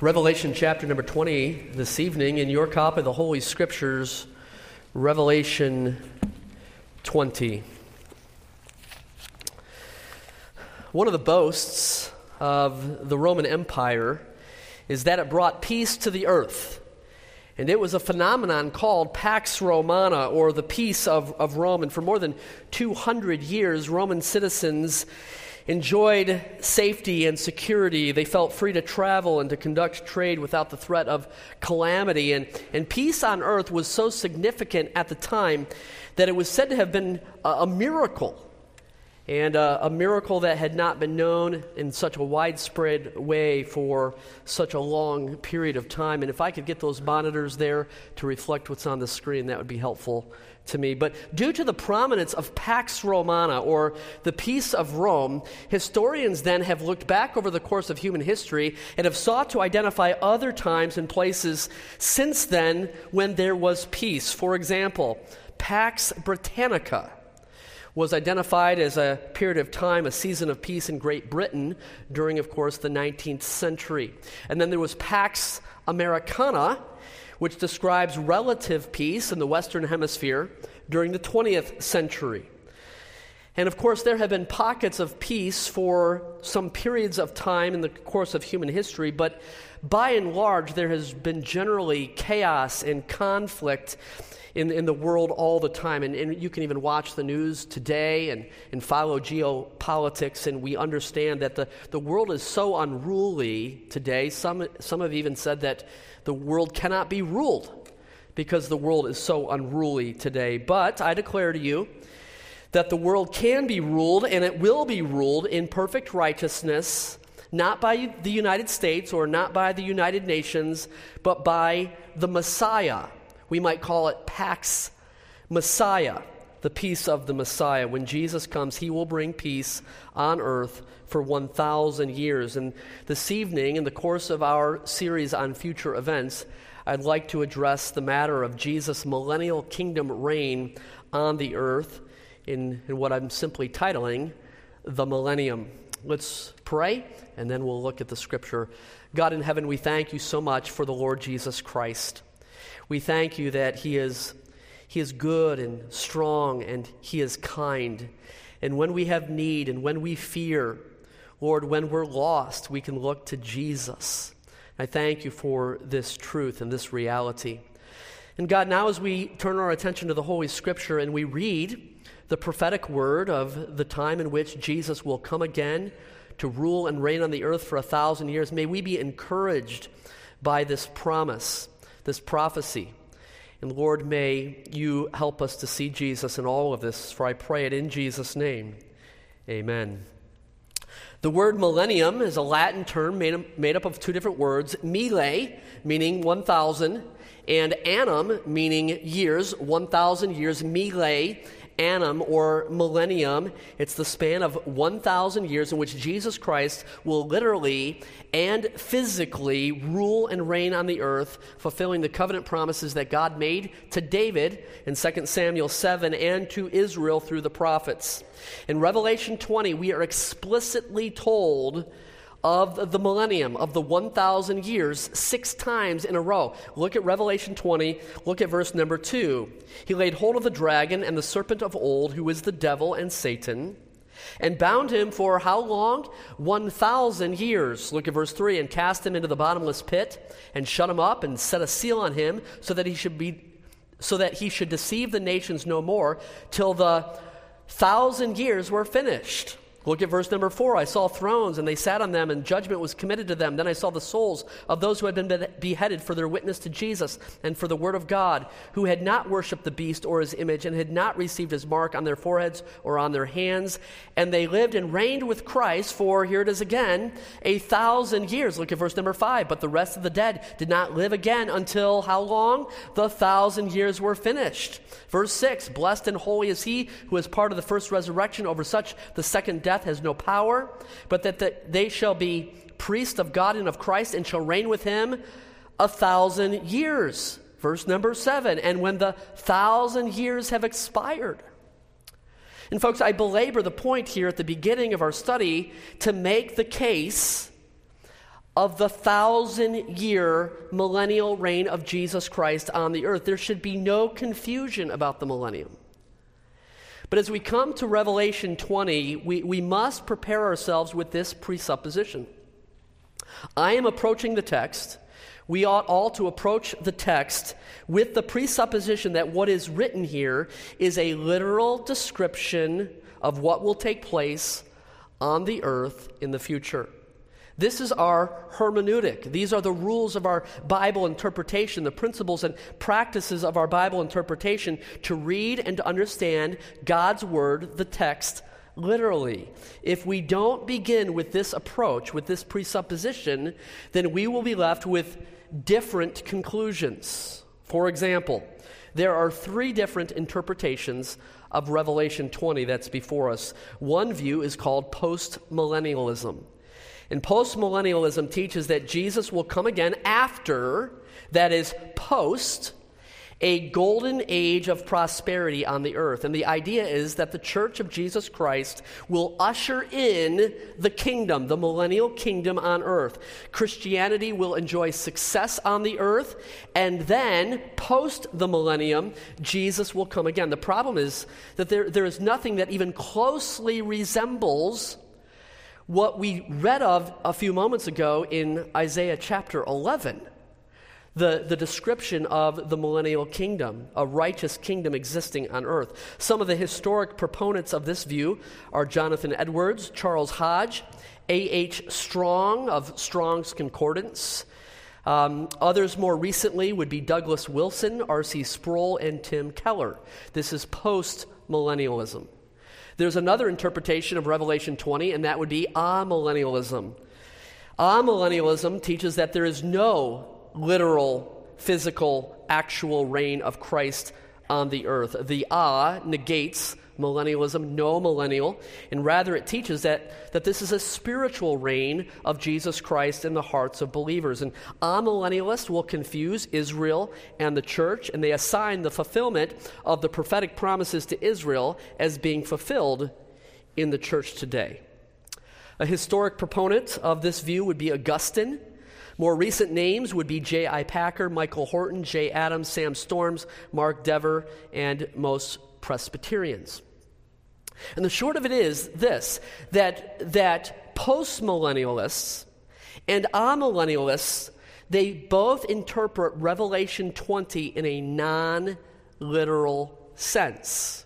Revelation chapter number 20 this evening in your copy of the Holy Scriptures, Revelation 20. One of the boasts of the Roman Empire is that it brought peace to the earth. And it was a phenomenon called Pax Romana, or the peace of, of Rome. And for more than 200 years, Roman citizens enjoyed safety and security. They felt free to travel and to conduct trade without the threat of calamity. And, and peace on earth was so significant at the time that it was said to have been a, a miracle. And uh, a miracle that had not been known in such a widespread way for such a long period of time. And if I could get those monitors there to reflect what's on the screen, that would be helpful to me. But due to the prominence of Pax Romana, or the peace of Rome, historians then have looked back over the course of human history and have sought to identify other times and places since then when there was peace. For example, Pax Britannica was identified as a period of time, a season of peace in Great Britain during, of course, the 19th century. And then there was Pax Americana, which describes relative peace in the Western Hemisphere during the 20th century. And of course, there have been pockets of peace for some periods of time in the course of human history, but by and large, there has been generally chaos and conflict in, in the world all the time. And, and you can even watch the news today and, and follow geopolitics, and we understand that the, the world is so unruly today. Some, some have even said that the world cannot be ruled because the world is so unruly today. But I declare to you that the world can be ruled and it will be ruled in perfect righteousness, not by the United States or not by the United Nations, but by the Messiah. We might call it Pax Messiah, the peace of the Messiah. When Jesus comes, he will bring peace on earth for 1,000 years. And this evening, in the course of our series on future events, I'd like to address the matter of Jesus' millennial kingdom reign on the earth in, in what I'm simply titling the millennium. Let's pray, and then we'll look at the scripture. God in heaven, we thank you so much for the Lord Jesus Christ. We thank you that He is, he is good and strong and He is kind. And when we have need and when we fear, Lord, when we're lost, we can look to Jesus. I thank you for this truth and this reality. And God, now as we turn our attention to the Holy Scripture and we read the prophetic word of the time in which Jesus will come again to rule and reign on the earth for a thousand years, may we be encouraged by this promise, this prophecy. And Lord, may you help us to see Jesus in all of this, for I pray it in Jesus' name. Amen. The word millennium is a Latin term made, made up of two different words mille, meaning 1,000, and annum, meaning years, 1,000 years. Mille annum or millennium. It's the span of 1,000 years in which Jesus Christ will literally and physically rule and reign on the earth, fulfilling the covenant promises that God made to David in 2 Samuel 7 and to Israel through the prophets. In Revelation 20, we are explicitly told of the millennium, of the 1,000 years, six times in a row. Look at Revelation 20, look at verse number 2. He laid hold of the dragon and the serpent of old, who is the devil and Satan, and bound him for how long? 1,000 years. Look at verse 3 and cast him into the bottomless pit, and shut him up, and set a seal on him, so that he should be. So that he should deceive the nations no more till the thousand years were finished. Look at verse number four. I saw thrones, and they sat on them, and judgment was committed to them. Then I saw the souls of those who had been beheaded for their witness to Jesus and for the word of God, who had not worshipped the beast or his image, and had not received his mark on their foreheads or on their hands. And they lived and reigned with Christ for, here it is again, a thousand years. Look at verse number five. But the rest of the dead did not live again until how long? The thousand years were finished. Verse six Blessed and holy is he who is part of the first resurrection. Over such the second death death has no power, but that the, they shall be priests of God and of Christ and shall reign with him a thousand years. Verse number seven. And when the thousand years have expired. And, folks, I belabor the point here at the beginning of our study to make the case of the thousand year millennial reign of Jesus Christ on the earth. There should be no confusion about the millennium. But as we come to Revelation 20, we, we must prepare ourselves with this presupposition. I am approaching the text. We ought all to approach the text with the presupposition that what is written here is a literal description of what will take place on the earth in the future. This is our hermeneutic. These are the rules of our Bible interpretation, the principles and practices of our Bible interpretation to read and to understand God's Word, the text, literally. If we don't begin with this approach, with this presupposition, then we will be left with different conclusions. For example, there are three different interpretations of Revelation 20 that's before us. One view is called postmillennialism. And postmillennialism teaches that Jesus will come again after, that is, post, a golden age of prosperity on the earth. And the idea is that the church of Jesus Christ will usher in the kingdom, the millennial kingdom on earth. Christianity will enjoy success on the earth, and then, post the millennium, Jesus will come again. The problem is that there, there is nothing that even closely resembles what we read of a few moments ago in Isaiah chapter 11. The, the description of the millennial kingdom, a righteous kingdom existing on earth. Some of the historic proponents of this view are Jonathan Edwards, Charles Hodge, A.H. Strong of Strong's Concordance. Um, others more recently would be Douglas Wilson, R.C. Sproul, and Tim Keller. This is post millennialism. There's another interpretation of Revelation 20, and that would be amillennialism. Amillennialism teaches that there is no literal, physical, actual reign of Christ on the earth. The ah negates millennialism, no millennial, and rather it teaches that, that this is a spiritual reign of Jesus Christ in the hearts of believers. And amillennialists will confuse Israel and the church, and they assign the fulfillment of the prophetic promises to Israel as being fulfilled in the church today. A historic proponent of this view would be Augustine. More recent names would be J.I. Packer, Michael Horton, Jay Adams, Sam Storms, Mark Dever, and most Presbyterians. And the short of it is this that, that postmillennialists and amillennialists, they both interpret Revelation 20 in a non literal sense.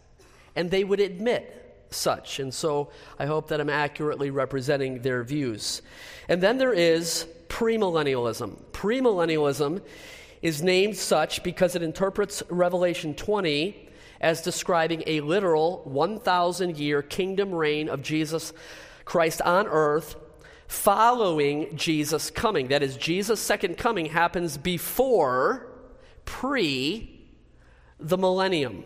And they would admit such. And so I hope that I'm accurately representing their views. And then there is premillennialism. Premillennialism is named such because it interprets Revelation 20 as describing a literal 1,000 year kingdom reign of Jesus Christ on earth following Jesus' coming. That is, Jesus' second coming happens before, pre the millennium.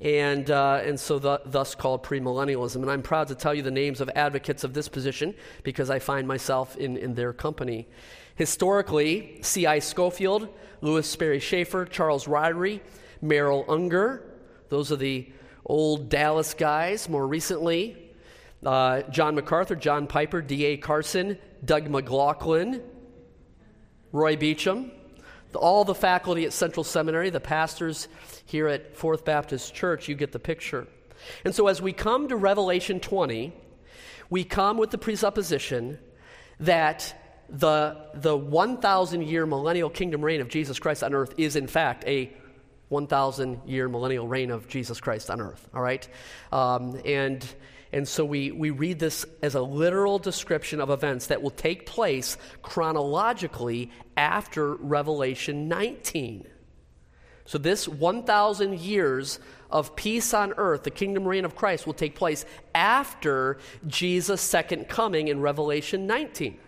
And, uh, and so, the, thus called premillennialism. And I'm proud to tell you the names of advocates of this position because I find myself in, in their company. Historically, C.I. Scofield, Lewis Sperry Chafer, Charles Ryrie, Merrill Unger. Those are the old Dallas guys. More recently, uh, John MacArthur, John Piper, D.A. Carson, Doug McLaughlin, Roy Beacham, all the faculty at Central Seminary, the pastors here at Fourth Baptist Church, you get the picture. And so as we come to Revelation 20, we come with the presupposition that the, the 1,000 year millennial kingdom reign of Jesus Christ on earth is, in fact, a 1,000 year millennial reign of Jesus Christ on earth, all right? Um, and, and so we, we read this as a literal description of events that will take place chronologically after Revelation 19. So, this 1,000 years of peace on earth, the kingdom reign of Christ, will take place after Jesus' second coming in Revelation 19.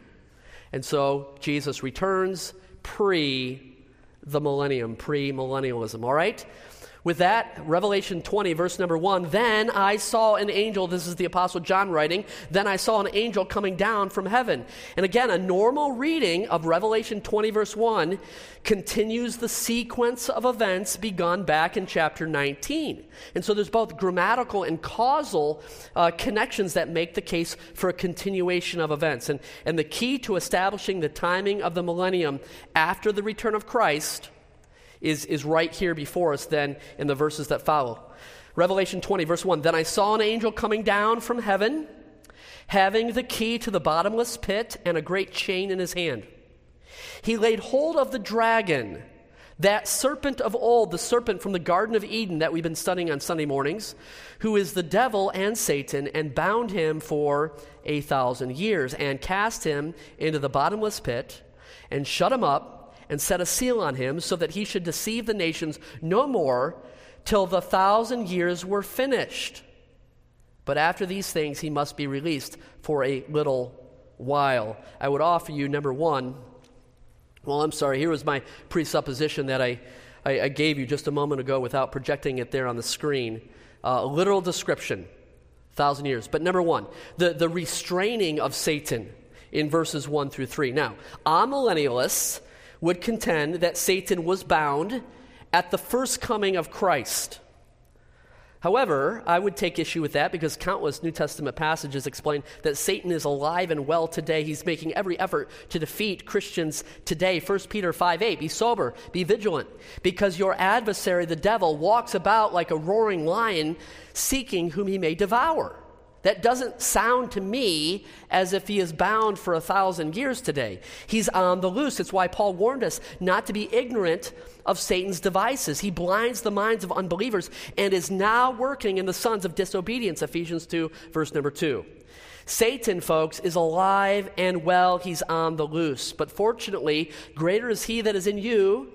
And so, Jesus returns pre the millennium, pre millennialism, all right? With that, Revelation 20, verse number 1 Then I saw an angel, this is the Apostle John writing, then I saw an angel coming down from heaven. And again, a normal reading of Revelation 20, verse 1 continues the sequence of events begun back in chapter 19. And so there's both grammatical and causal uh, connections that make the case for a continuation of events. And, and the key to establishing the timing of the millennium after the return of Christ is, is right here before us then in the verses that follow. Revelation 20, verse 1 Then I saw an angel coming down from heaven, having the key to the bottomless pit and a great chain in his hand. He laid hold of the dragon, that serpent of old, the serpent from the Garden of Eden that we've been studying on Sunday mornings, who is the devil and Satan, and bound him for a thousand years, and cast him into the bottomless pit, and shut him up and set a seal on him so that he should deceive the nations no more till the thousand years were finished. But after these things, he must be released for a little while. I would offer you, number one, well, I'm sorry, here was my presupposition that I, I, I gave you just a moment ago without projecting it there on the screen. Uh, literal description, thousand years. But number one, the, the restraining of Satan in verses 1 through 3. Now, amillennialists would contend that Satan was bound at the first coming of Christ. However, I would take issue with that because countless New Testament passages explain that Satan is alive and well today. He's making every effort to defeat Christians today. 1 Peter 5 8, be sober, be vigilant, because your adversary, the devil, walks about like a roaring lion, seeking whom he may devour. That doesn't sound to me as if he is bound for a thousand years today. He's on the loose. It's why Paul warned us not to be ignorant of Satan's devices. He blinds the minds of unbelievers and is now working in the sons of disobedience, Ephesians 2, verse number 2. Satan, folks, is alive and well. He's on the loose. But fortunately, greater is he that is in you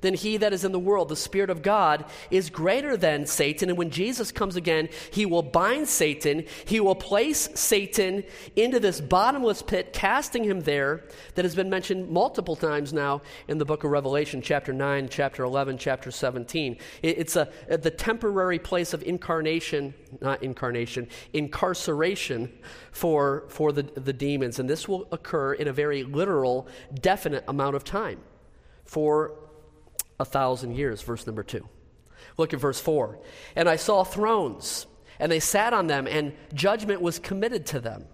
than he that is in the world. The Spirit of God is greater than Satan. And when Jesus comes again, he will bind Satan. He will place Satan into this bottomless pit, casting him there, that has been mentioned multiple times now in the book of Revelation, chapter 9, chapter 11, chapter 17. It's a, the temporary place of incarnation, not incarnation, incarceration for, for the, the demons. And this will occur in a very literal, definite amount of time for a thousand years, verse number two. Look at verse four. And I saw thrones, and they sat on them, and judgment was committed to them.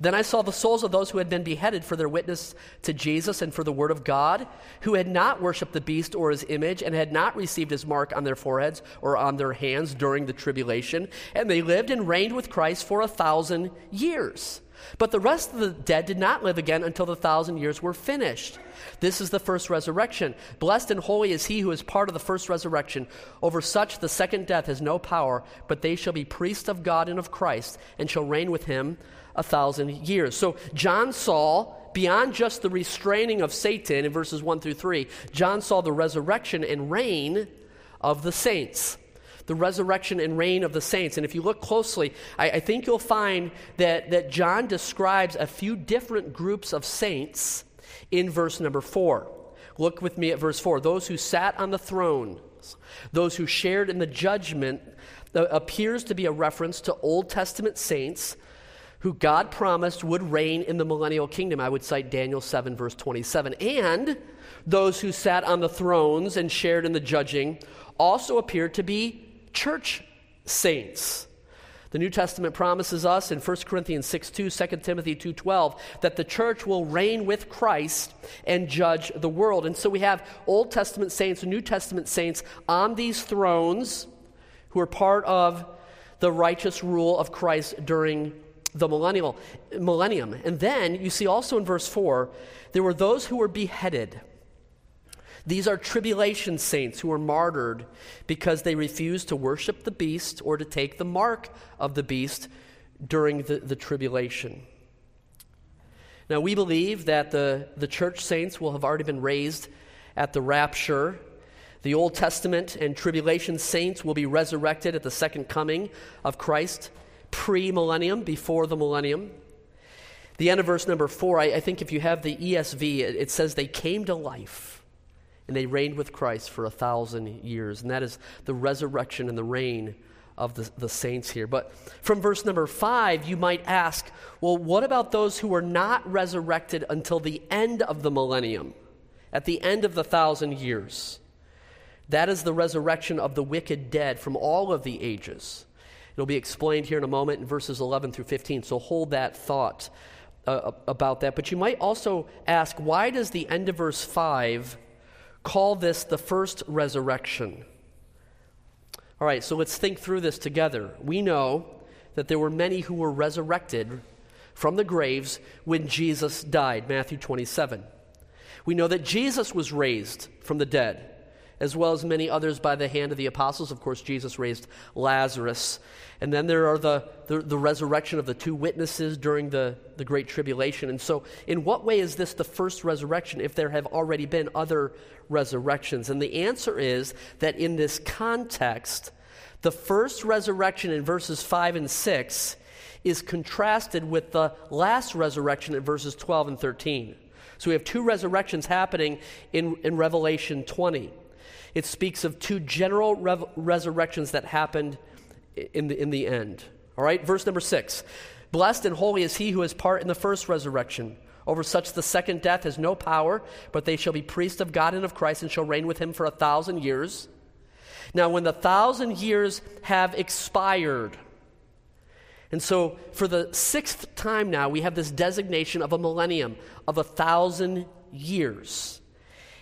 Then I saw the souls of those who had been beheaded for their witness to Jesus and for the word of God, who had not worshipped the beast or his image, and had not received his mark on their foreheads or on their hands during the tribulation. And they lived and reigned with Christ for a thousand years. But the rest of the dead did not live again until the thousand years were finished. This is the first resurrection. Blessed and holy is he who is part of the first resurrection. Over such the second death has no power, but they shall be priests of God and of Christ, and shall reign with him a thousand years. So John saw, beyond just the restraining of Satan in verses 1 through 3, John saw the resurrection and reign of the saints the resurrection and reign of the saints. And if you look closely, I, I, think you'll find that, that John describes a few different groups of saints in verse number four. Look with me at verse four. Those who sat on the throne, those who shared in the judgment, uh, appears to be a reference to Old Testament saints who God promised would reign in the millennial kingdom. I would cite Daniel 7, verse 27. And those who sat on the thrones and shared in the judging also appeared to be church saints. The New Testament promises us in 1 Corinthians 6 2, 2 Timothy 2 12, that the church will reign with Christ and judge the world. And so we have Old Testament saints and New Testament saints on these thrones who are part of the righteous rule of Christ during the millennial, millennium. And then you see also in verse 4, there were those who were beheaded. These are tribulation saints who were martyred because they refused to worship the beast or to take the mark of the beast during the, the tribulation. Now, we believe that the, the church saints will have already been raised at the rapture. The Old Testament and tribulation saints will be resurrected at the second coming of Christ, pre millennium, before the millennium. The end of verse number four, I, I think if you have the ESV, it, it says they came to life and they reigned with Christ for a thousand years. And that is the resurrection and the reign of the, the saints here. But from verse number five, you might ask, well, what about those who were not resurrected until the end of the millennium, at the end of the thousand years? That is the resurrection of the wicked dead from all of the ages. It'll be explained here in a moment in verses 11 through 15, so hold that thought uh, about that. But you might also ask, why does the end of verse 5 call this the first resurrection? All right, so let's think through this together. We know that there were many who were resurrected from the graves when Jesus died, Matthew 27. We know that Jesus was raised from the dead, as well as many others by the hand of the apostles. Of course, Jesus raised Lazarus. And then there are the, the, the, resurrection of the two witnesses during the, the Great Tribulation. And so, in what way is this the first resurrection if there have already been other resurrections? And the answer is that in this context, the first resurrection in verses 5 and 6 is contrasted with the last resurrection in verses 12 and 13. So we have two resurrections happening in, in Revelation 20. It speaks of two general rev- resurrections that happened in the, in the end. All right, verse number 6. Blessed and holy is he who has part in the first resurrection. Over such the second death has no power, but they shall be priests of God and of Christ and shall reign with him for a thousand years. Now, when the thousand years have expired, and so for the sixth time now, we have this designation of a millennium, of a thousand years.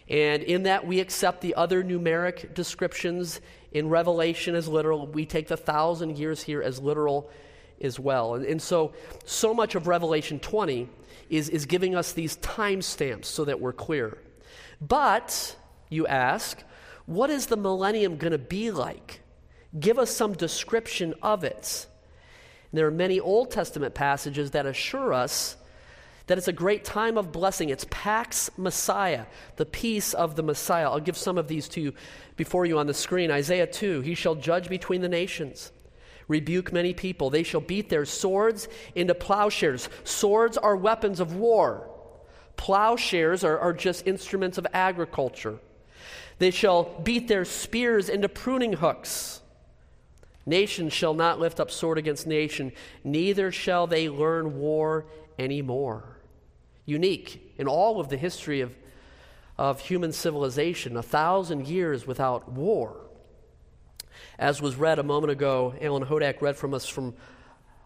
And in that, we accept the other numeric descriptions in Revelation as literal. We take the thousand years here as literal as well. And, and so, so much of Revelation 20 is, is giving us these timestamps so that we're clear. But, you ask, what is the millennium going to be like? Give us some description of it. And there are many Old Testament passages that assure us that it's a great time of blessing. It's Pax Messiah, the peace of the Messiah. I'll give some of these to you before you on the screen. Isaiah 2 He shall judge between the nations rebuke many people. They shall beat their swords into plowshares. Swords are weapons of war, plowshares are, are just instruments of agriculture. They shall beat their spears into pruning hooks. Nation shall not lift up sword against nation, neither shall they learn war anymore. Unique in all of the history of, of human civilization, a thousand years without war. As was read a moment ago, Alan Hodak read from us from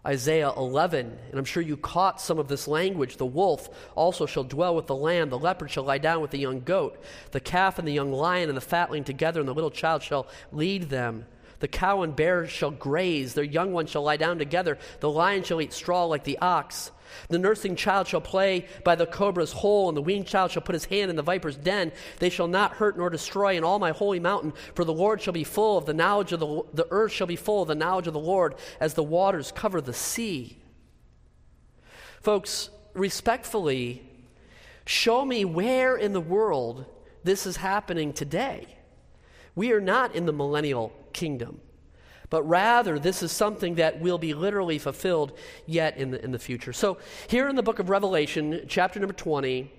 Isaiah 11, and I'm sure you caught some of this language. The wolf also shall dwell with the lamb, the leopard shall lie down with the young goat, the calf and the young lion and the fatling together, and the little child shall lead them. The cow and bear shall graze, their young ones shall lie down together, the lion shall eat straw like the ox. The nursing child shall play by the cobra's hole, and the weaned child shall put his hand in the viper's den. They shall not hurt nor destroy in all my holy mountain, for the Lord shall be full of the knowledge of the, the earth shall be full of the knowledge of the Lord as the waters cover the sea. Folks, respectfully, show me where in the world this is happening today. We are not in the millennial kingdom but rather this is something that will be literally fulfilled yet in the, in the future. So, here in the book of Revelation, chapter number 20,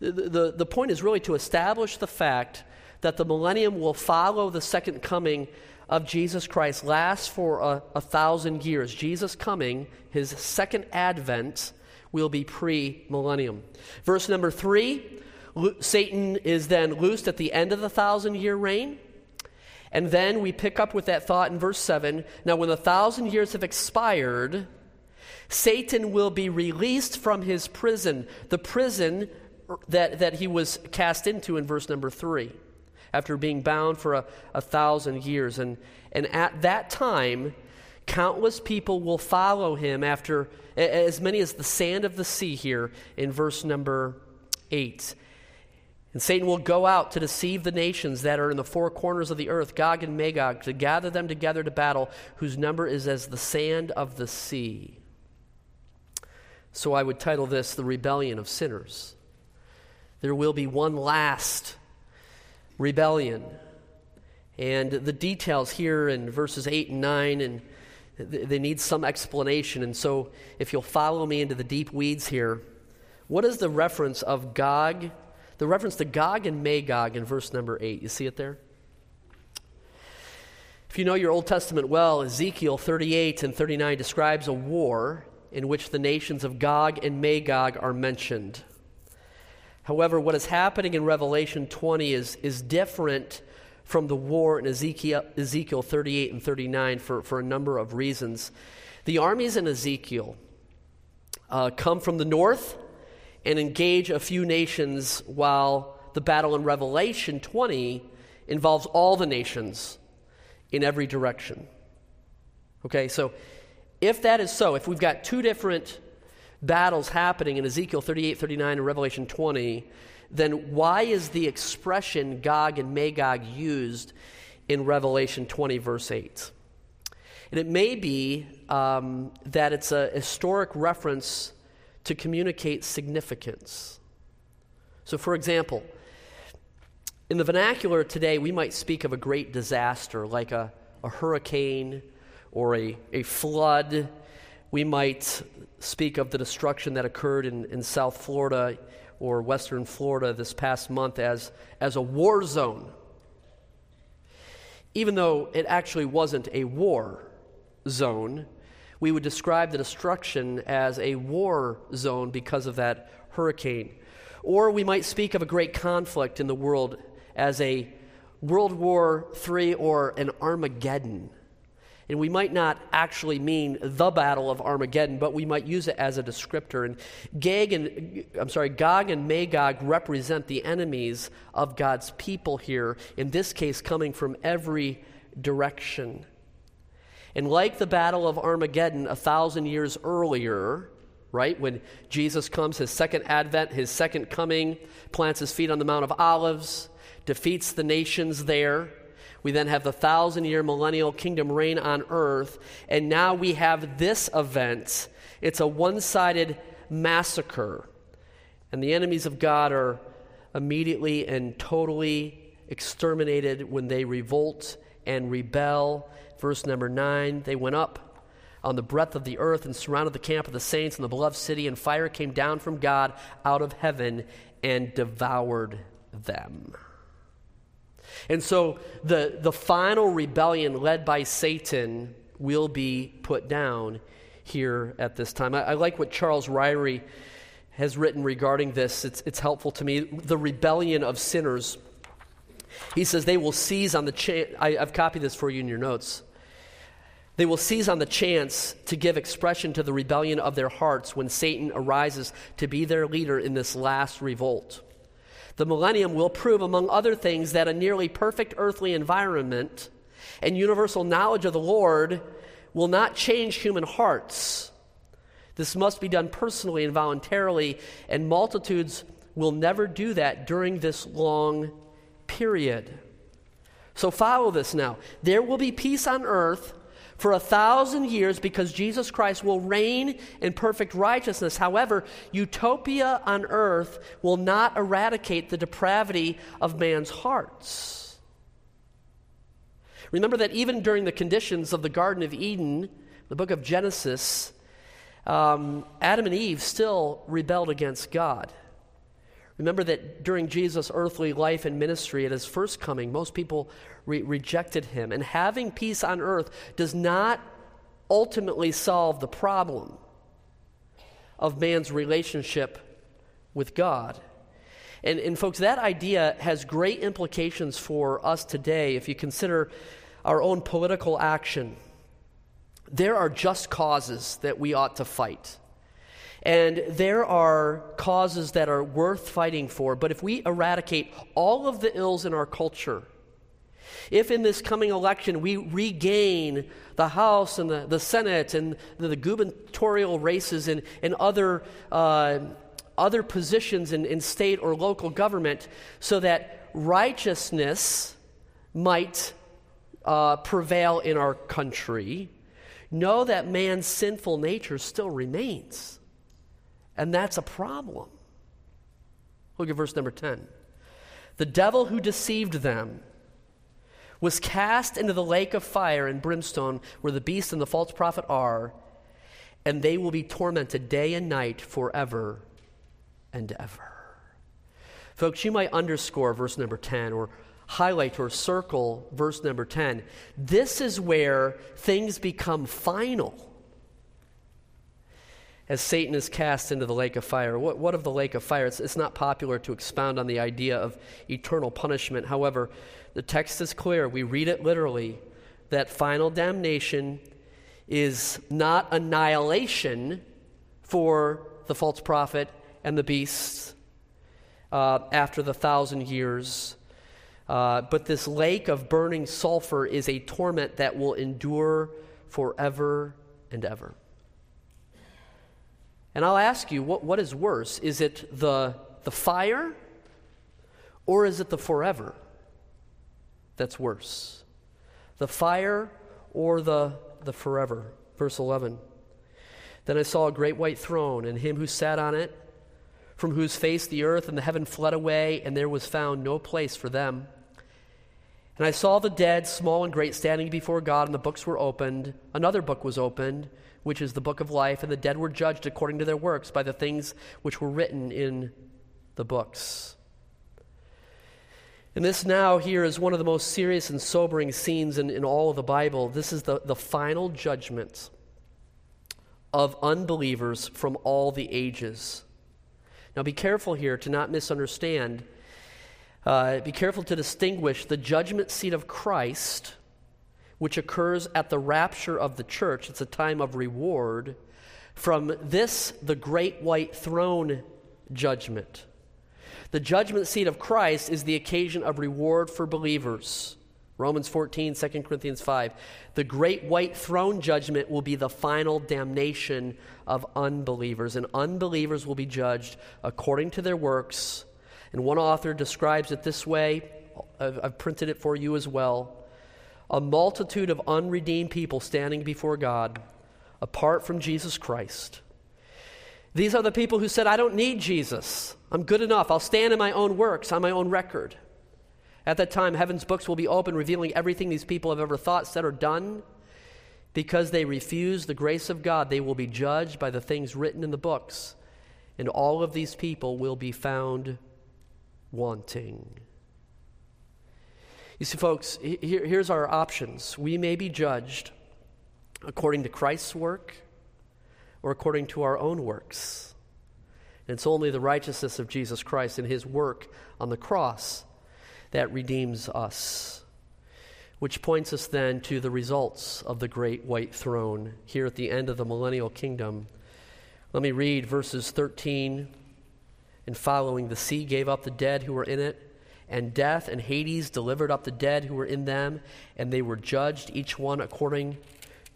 the, the, the point is really to establish the fact that the millennium will follow the second coming of Jesus Christ, lasts for a, a thousand years. Jesus coming, his second advent, will be pre millennium. Verse number three Satan is then loosed at the end of the thousand year reign. And then we pick up with that thought in verse 7. Now, when the thousand years have expired, Satan will be released from his prison, the prison that, that he was cast into in verse number 3, after being bound for a, a thousand years. And, and at that time, countless people will follow him after as many as the sand of the sea here in verse number 8. And Satan will go out to deceive the nations that are in the four corners of the earth, Gog and Magog, to gather them together to battle, whose number is as the sand of the sea. So I would title this The Rebellion of Sinners. There will be one last rebellion. And the details here in verses 8 and 9, and they need some explanation. And so if you'll follow me into the deep weeds here, what is the reference of Gog the reference to Gog and Magog in verse number 8. You see it there? If you know your Old Testament well, Ezekiel 38 and 39 describes a war in which the nations of Gog and Magog are mentioned. However, what is happening in Revelation 20 is, is different from the war in Ezekiel, Ezekiel 38 and 39 for, for a number of reasons. The armies in Ezekiel uh, come from the north and engage a few nations, while the battle in Revelation 20 involves all the nations in every direction. Okay, so if that is so, if we've got two different battles happening in Ezekiel 38, 39, and Revelation 20, then why is the expression Gog and Magog used in Revelation 20, verse 8? And it may be um, that it's a historic reference to communicate significance. So, for example, in the vernacular today, we might speak of a great disaster like a, a hurricane or a, a flood. We might speak of the destruction that occurred in, in South Florida or Western Florida this past month as, as a war zone, even though it actually wasn't a war zone. We would describe the destruction as a war zone because of that hurricane. Or we might speak of a great conflict in the world as a World War III or an Armageddon. And we might not actually mean the Battle of Armageddon, but we might use it as a descriptor. And Gag and I'm sorry, Gog and Magog represent the enemies of God's people here. In this case, coming from every direction. And like the Battle of Armageddon a thousand years earlier, right, when Jesus comes, his second advent, his second coming, plants his feet on the Mount of Olives, defeats the nations there we then have the thousand year millennial kingdom reign on earth. And now we have this event. It's a one sided massacre. And the enemies of God are immediately and totally exterminated when they revolt and rebel. Verse number nine they went up on the breadth of the earth and surrounded the camp of the saints and the beloved city, and fire came down from God out of heaven and devoured them. And so the, the final rebellion led by Satan will be put down here at this time. I, I like what Charles Ryrie has written regarding this. It's, it's helpful to me. The rebellion of sinners. He says they will seize on the chance. I've copied this for you in your notes. They will seize on the chance to give expression to the rebellion of their hearts when Satan arises to be their leader in this last revolt. The millennium will prove, among other things, that a nearly perfect earthly environment and universal knowledge of the Lord will not change human hearts. This must be done personally and voluntarily, and multitudes will never do that during this long period. So follow this now. There will be peace on earth for a thousand years because Jesus Christ will reign in perfect righteousness. However, utopia on earth will not eradicate the depravity of man's hearts. Remember that even during the conditions of the Garden of Eden, the book of Genesis, um, Adam and Eve still rebelled against God. Remember that during Jesus' earthly life and ministry at his first coming, most people re- rejected him. And having peace on earth does not ultimately solve the problem of man's relationship with God. And, and folks, that idea has great implications for us today if you consider our own political action. There are just causes that we ought to fight. And there are causes that are worth fighting for, but if we eradicate all of the ills in our culture, if in this coming election we regain the House and the, the Senate and the, the gubernatorial races and, and other, uh, other positions in, in state or local government, so that righteousness might uh, prevail in our country, know that man's sinful nature still remains. And that's a problem. Look at verse number 10. The devil who deceived them was cast into the lake of fire and brimstone where the beast and the false prophet are, and they will be tormented day and night forever and ever. Folks, you might underscore verse number 10 or highlight or circle verse number 10. This is where things become final. As Satan is cast into the lake of fire. What, what of the lake of fire? It's, it's not popular to expound on the idea of eternal punishment. However, the text is clear. We read it literally that final damnation is not annihilation for the false prophet and the beasts uh, after the thousand years. Uh, but this lake of burning sulfur is a torment that will endure forever and ever. And I'll ask you, what, what is worse? Is it the, the fire or is it the forever that's worse? The fire or the, the forever? Verse 11. Then I saw a great white throne and him who sat on it from whose face the earth and the heaven fled away, and there was found no place for them. And I saw the dead, small and great, standing before God, and the books were opened. Another book was opened, which is the book of life, and the dead were judged according to their works by the things which were written in the books. And this now here is one of the most serious and sobering scenes in, in all of the Bible. This is the, the final judgment of unbelievers from all the ages. Now, be careful here to not misunderstand. Uh, be careful to distinguish the judgment seat of Christ, which occurs at the rapture of the church. It's a time of reward, from this, the great white throne judgment. The judgment seat of Christ is the occasion of reward for believers. Romans 14, 2 Corinthians 5. The great white throne judgment will be the final damnation of unbelievers, and unbelievers will be judged according to their works. And one author describes it this way I've, I've printed it for you as well a multitude of unredeemed people standing before God apart from Jesus Christ. These are the people who said, I don't need Jesus. I'm good enough. I'll stand in my own works, on my own record. At that time, heaven's books will be open, revealing everything these people have ever thought, said, or done. Because they refuse the grace of God, they will be judged by the things written in the books, and all of these people will be found wanting. You see, folks, here, here's our options. We may be judged according to Christ's work or according to our own works. And it's only the righteousness of Jesus Christ and his work on the cross that redeems us. Which points us then to the results of the great white throne here at the end of the millennial kingdom. Let me read verses 13 and following. The sea gave up the dead who were in it, and death and Hades delivered up the dead who were in them, and they were judged, each one according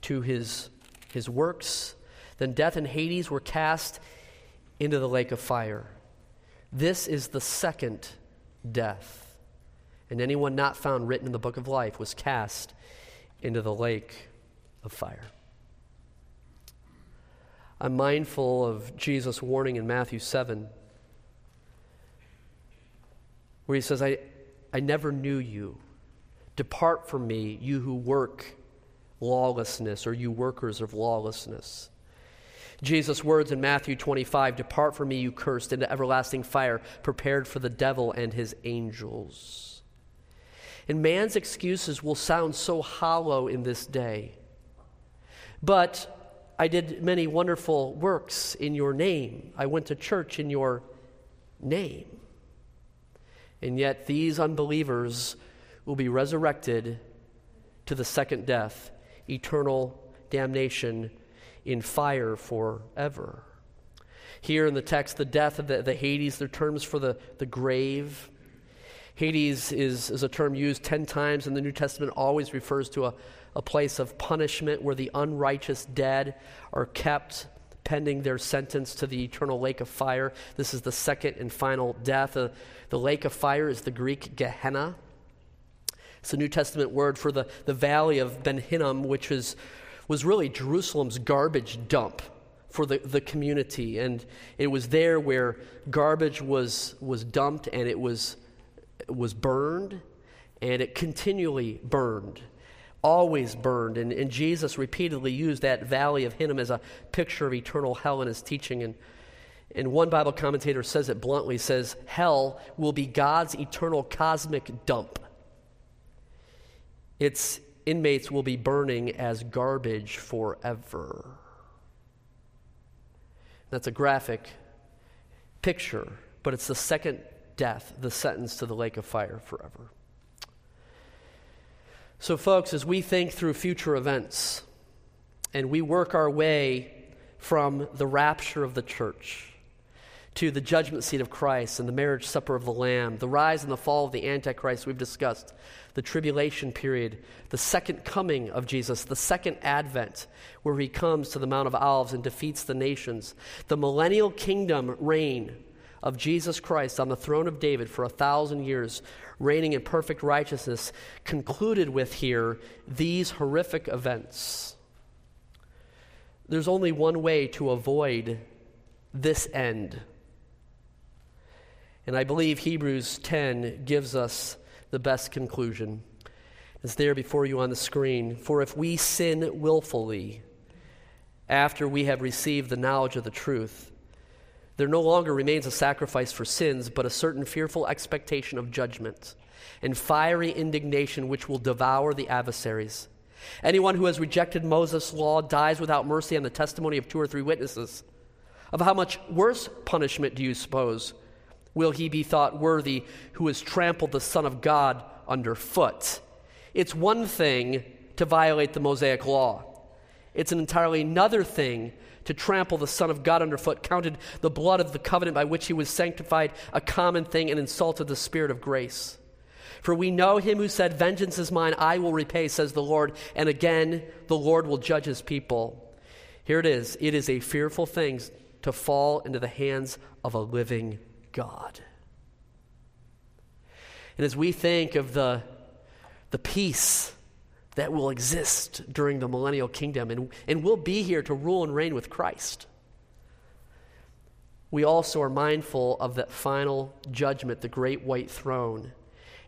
to his, his works. Then death and Hades were cast into the lake of fire. This is the second death and anyone not found written in the book of life was cast into the lake of fire. I'm mindful of Jesus' warning in Matthew 7, where he says, I, I never knew you. Depart from me, you who work lawlessness, or you workers of lawlessness. Jesus' words in Matthew 25 Depart from me, you cursed, into everlasting fire, prepared for the devil and his angels. And man's excuses will sound so hollow in this day. But I did many wonderful works in your name. I went to church in your name. And yet these unbelievers will be resurrected to the second death, eternal damnation in fire forever. Here in the text, the death of the, the Hades, they're terms for the, the grave. Hades is, is a term used 10 times in the New Testament, always refers to a, a place of punishment where the unrighteous dead are kept pending their sentence to the eternal lake of fire. This is the second and final death. Uh, the lake of fire is the Greek Gehenna. It's a New Testament word for the, the valley of Ben Hinnom, which is, was really Jerusalem's garbage dump for the, the community. And it was there where garbage was, was dumped and it was was burned and it continually burned, always burned. And, and Jesus repeatedly used that valley of Hinnom as a picture of eternal hell in his teaching. And, And one Bible commentator says it bluntly says, Hell will be God's eternal cosmic dump. Its inmates will be burning as garbage forever. That's a graphic picture, but it's the second death, the sentence to the lake of fire forever. So, folks, as we think through future events and we work our way from the rapture of the church to the judgment seat of Christ and the marriage supper of the Lamb, the rise and the fall of the Antichrist we've discussed, the tribulation period, the second coming of Jesus, the second advent, where he comes to the Mount of Olives and defeats the nations, the millennial kingdom reign of Jesus Christ on the throne of David for a thousand years, reigning in perfect righteousness, concluded with here these horrific events. There's only one way to avoid this end. And I believe Hebrews 10 gives us the best conclusion. It's there before you on the screen. For if we sin willfully after we have received the knowledge of the truth, there no longer remains a sacrifice for sins, but a certain fearful expectation of judgment and fiery indignation which will devour the adversaries. Anyone who has rejected Moses' law dies without mercy on the testimony of two or three witnesses. Of how much worse punishment do you suppose will he be thought worthy who has trampled the Son of God underfoot? It's one thing to violate the Mosaic law, it's an entirely another thing to trample the Son of God underfoot, counted the blood of the covenant by which he was sanctified a common thing, and insulted the Spirit of grace. For we know him who said, Vengeance is mine, I will repay, says the Lord. And again, the Lord will judge his people. Here it is it is a fearful thing to fall into the hands of a living God. And as we think of the, the peace that will exist during the millennial kingdom, and, and we'll be here to rule and reign with Christ. We also are mindful of that final judgment, the great white throne,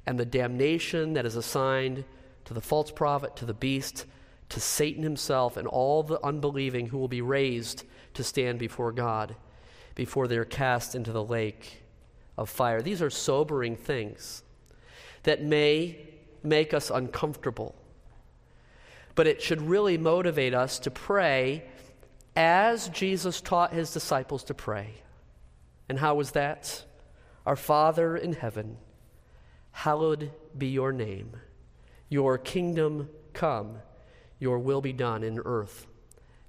and the damnation that is assigned to the false prophet, to the beast, to Satan himself, and all the unbelieving who will be raised to stand before God before they're cast into the lake of fire. These are sobering things that may make us uncomfortable but it should really motivate us to pray as Jesus taught his disciples to pray. And how was that? Our Father in heaven, hallowed be your name. Your kingdom come, your will be done in earth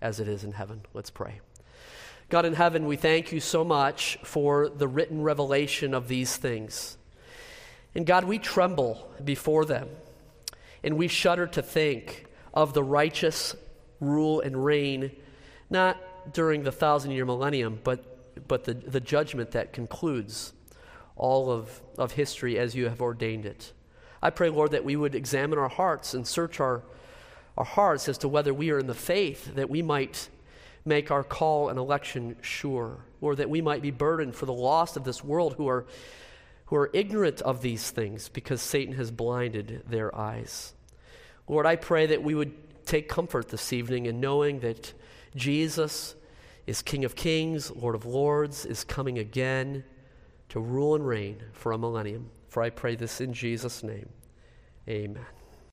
as it is in heaven. Let's pray. God in heaven, we thank you so much for the written revelation of these things. And God, we tremble before them, and we shudder to think of the righteous rule and reign, not during the thousand year millennium, but, but the, the judgment that concludes all of, of history as you have ordained it. I pray, Lord, that we would examine our hearts and search our, our hearts as to whether we are in the faith, that we might make our call and election sure, or that we might be burdened for the lost of this world who are, who are ignorant of these things because Satan has blinded their eyes. Lord, I pray that we would take comfort this evening in knowing that Jesus is King of Kings, Lord of Lords, is coming again to rule and reign for a millennium. For I pray this in Jesus' name. Amen.